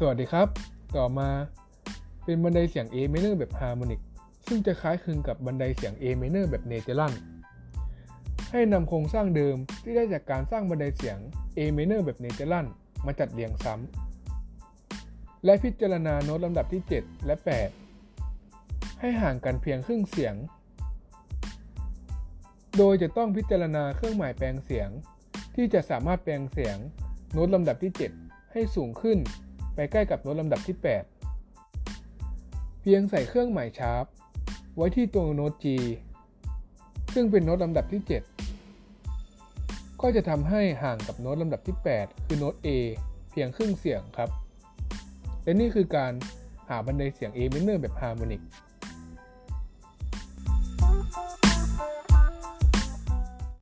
สวัสดีครับ ต่อมาเป็นบันไดเสียง A minor แบบฮาร์โมนิกซึ่งจะคล้ายคลึงกับบันไดเสียง A minor แบบเนเจอรันให้นำโครงสร้างเดิมที่ได้จากการสร้างบันไดเสียง A minor แบบเนเจอรันมาจัดเรียงซ้ำ และพิจารณาโน้ตลำดับที่ 7 และ 8 ให้ห่างกันเพียงครึ่งเสียง โดยจะต้องพิจารณาเครื่องหมายแปลงเสียง ที่จะสามารถแปลงเสียงโน้ตลำดับที่ 7 ให้สูงขึ้น ไปใกล้กับโน้ตลำดับที่ 8 เพียงใส่เครื่องหมาย sharp ไว้ที่ตัวโน้ต G ซึ่งเป็นโน้ตลำดับที่ 7 ก็จะทำให้ห่างกับโน้ตลำดับที่ 8 คือโน้ต A เพียงครึ่งเสียงครับ และนี่คือการหาบันไดเสียง A minor แบบ harmonic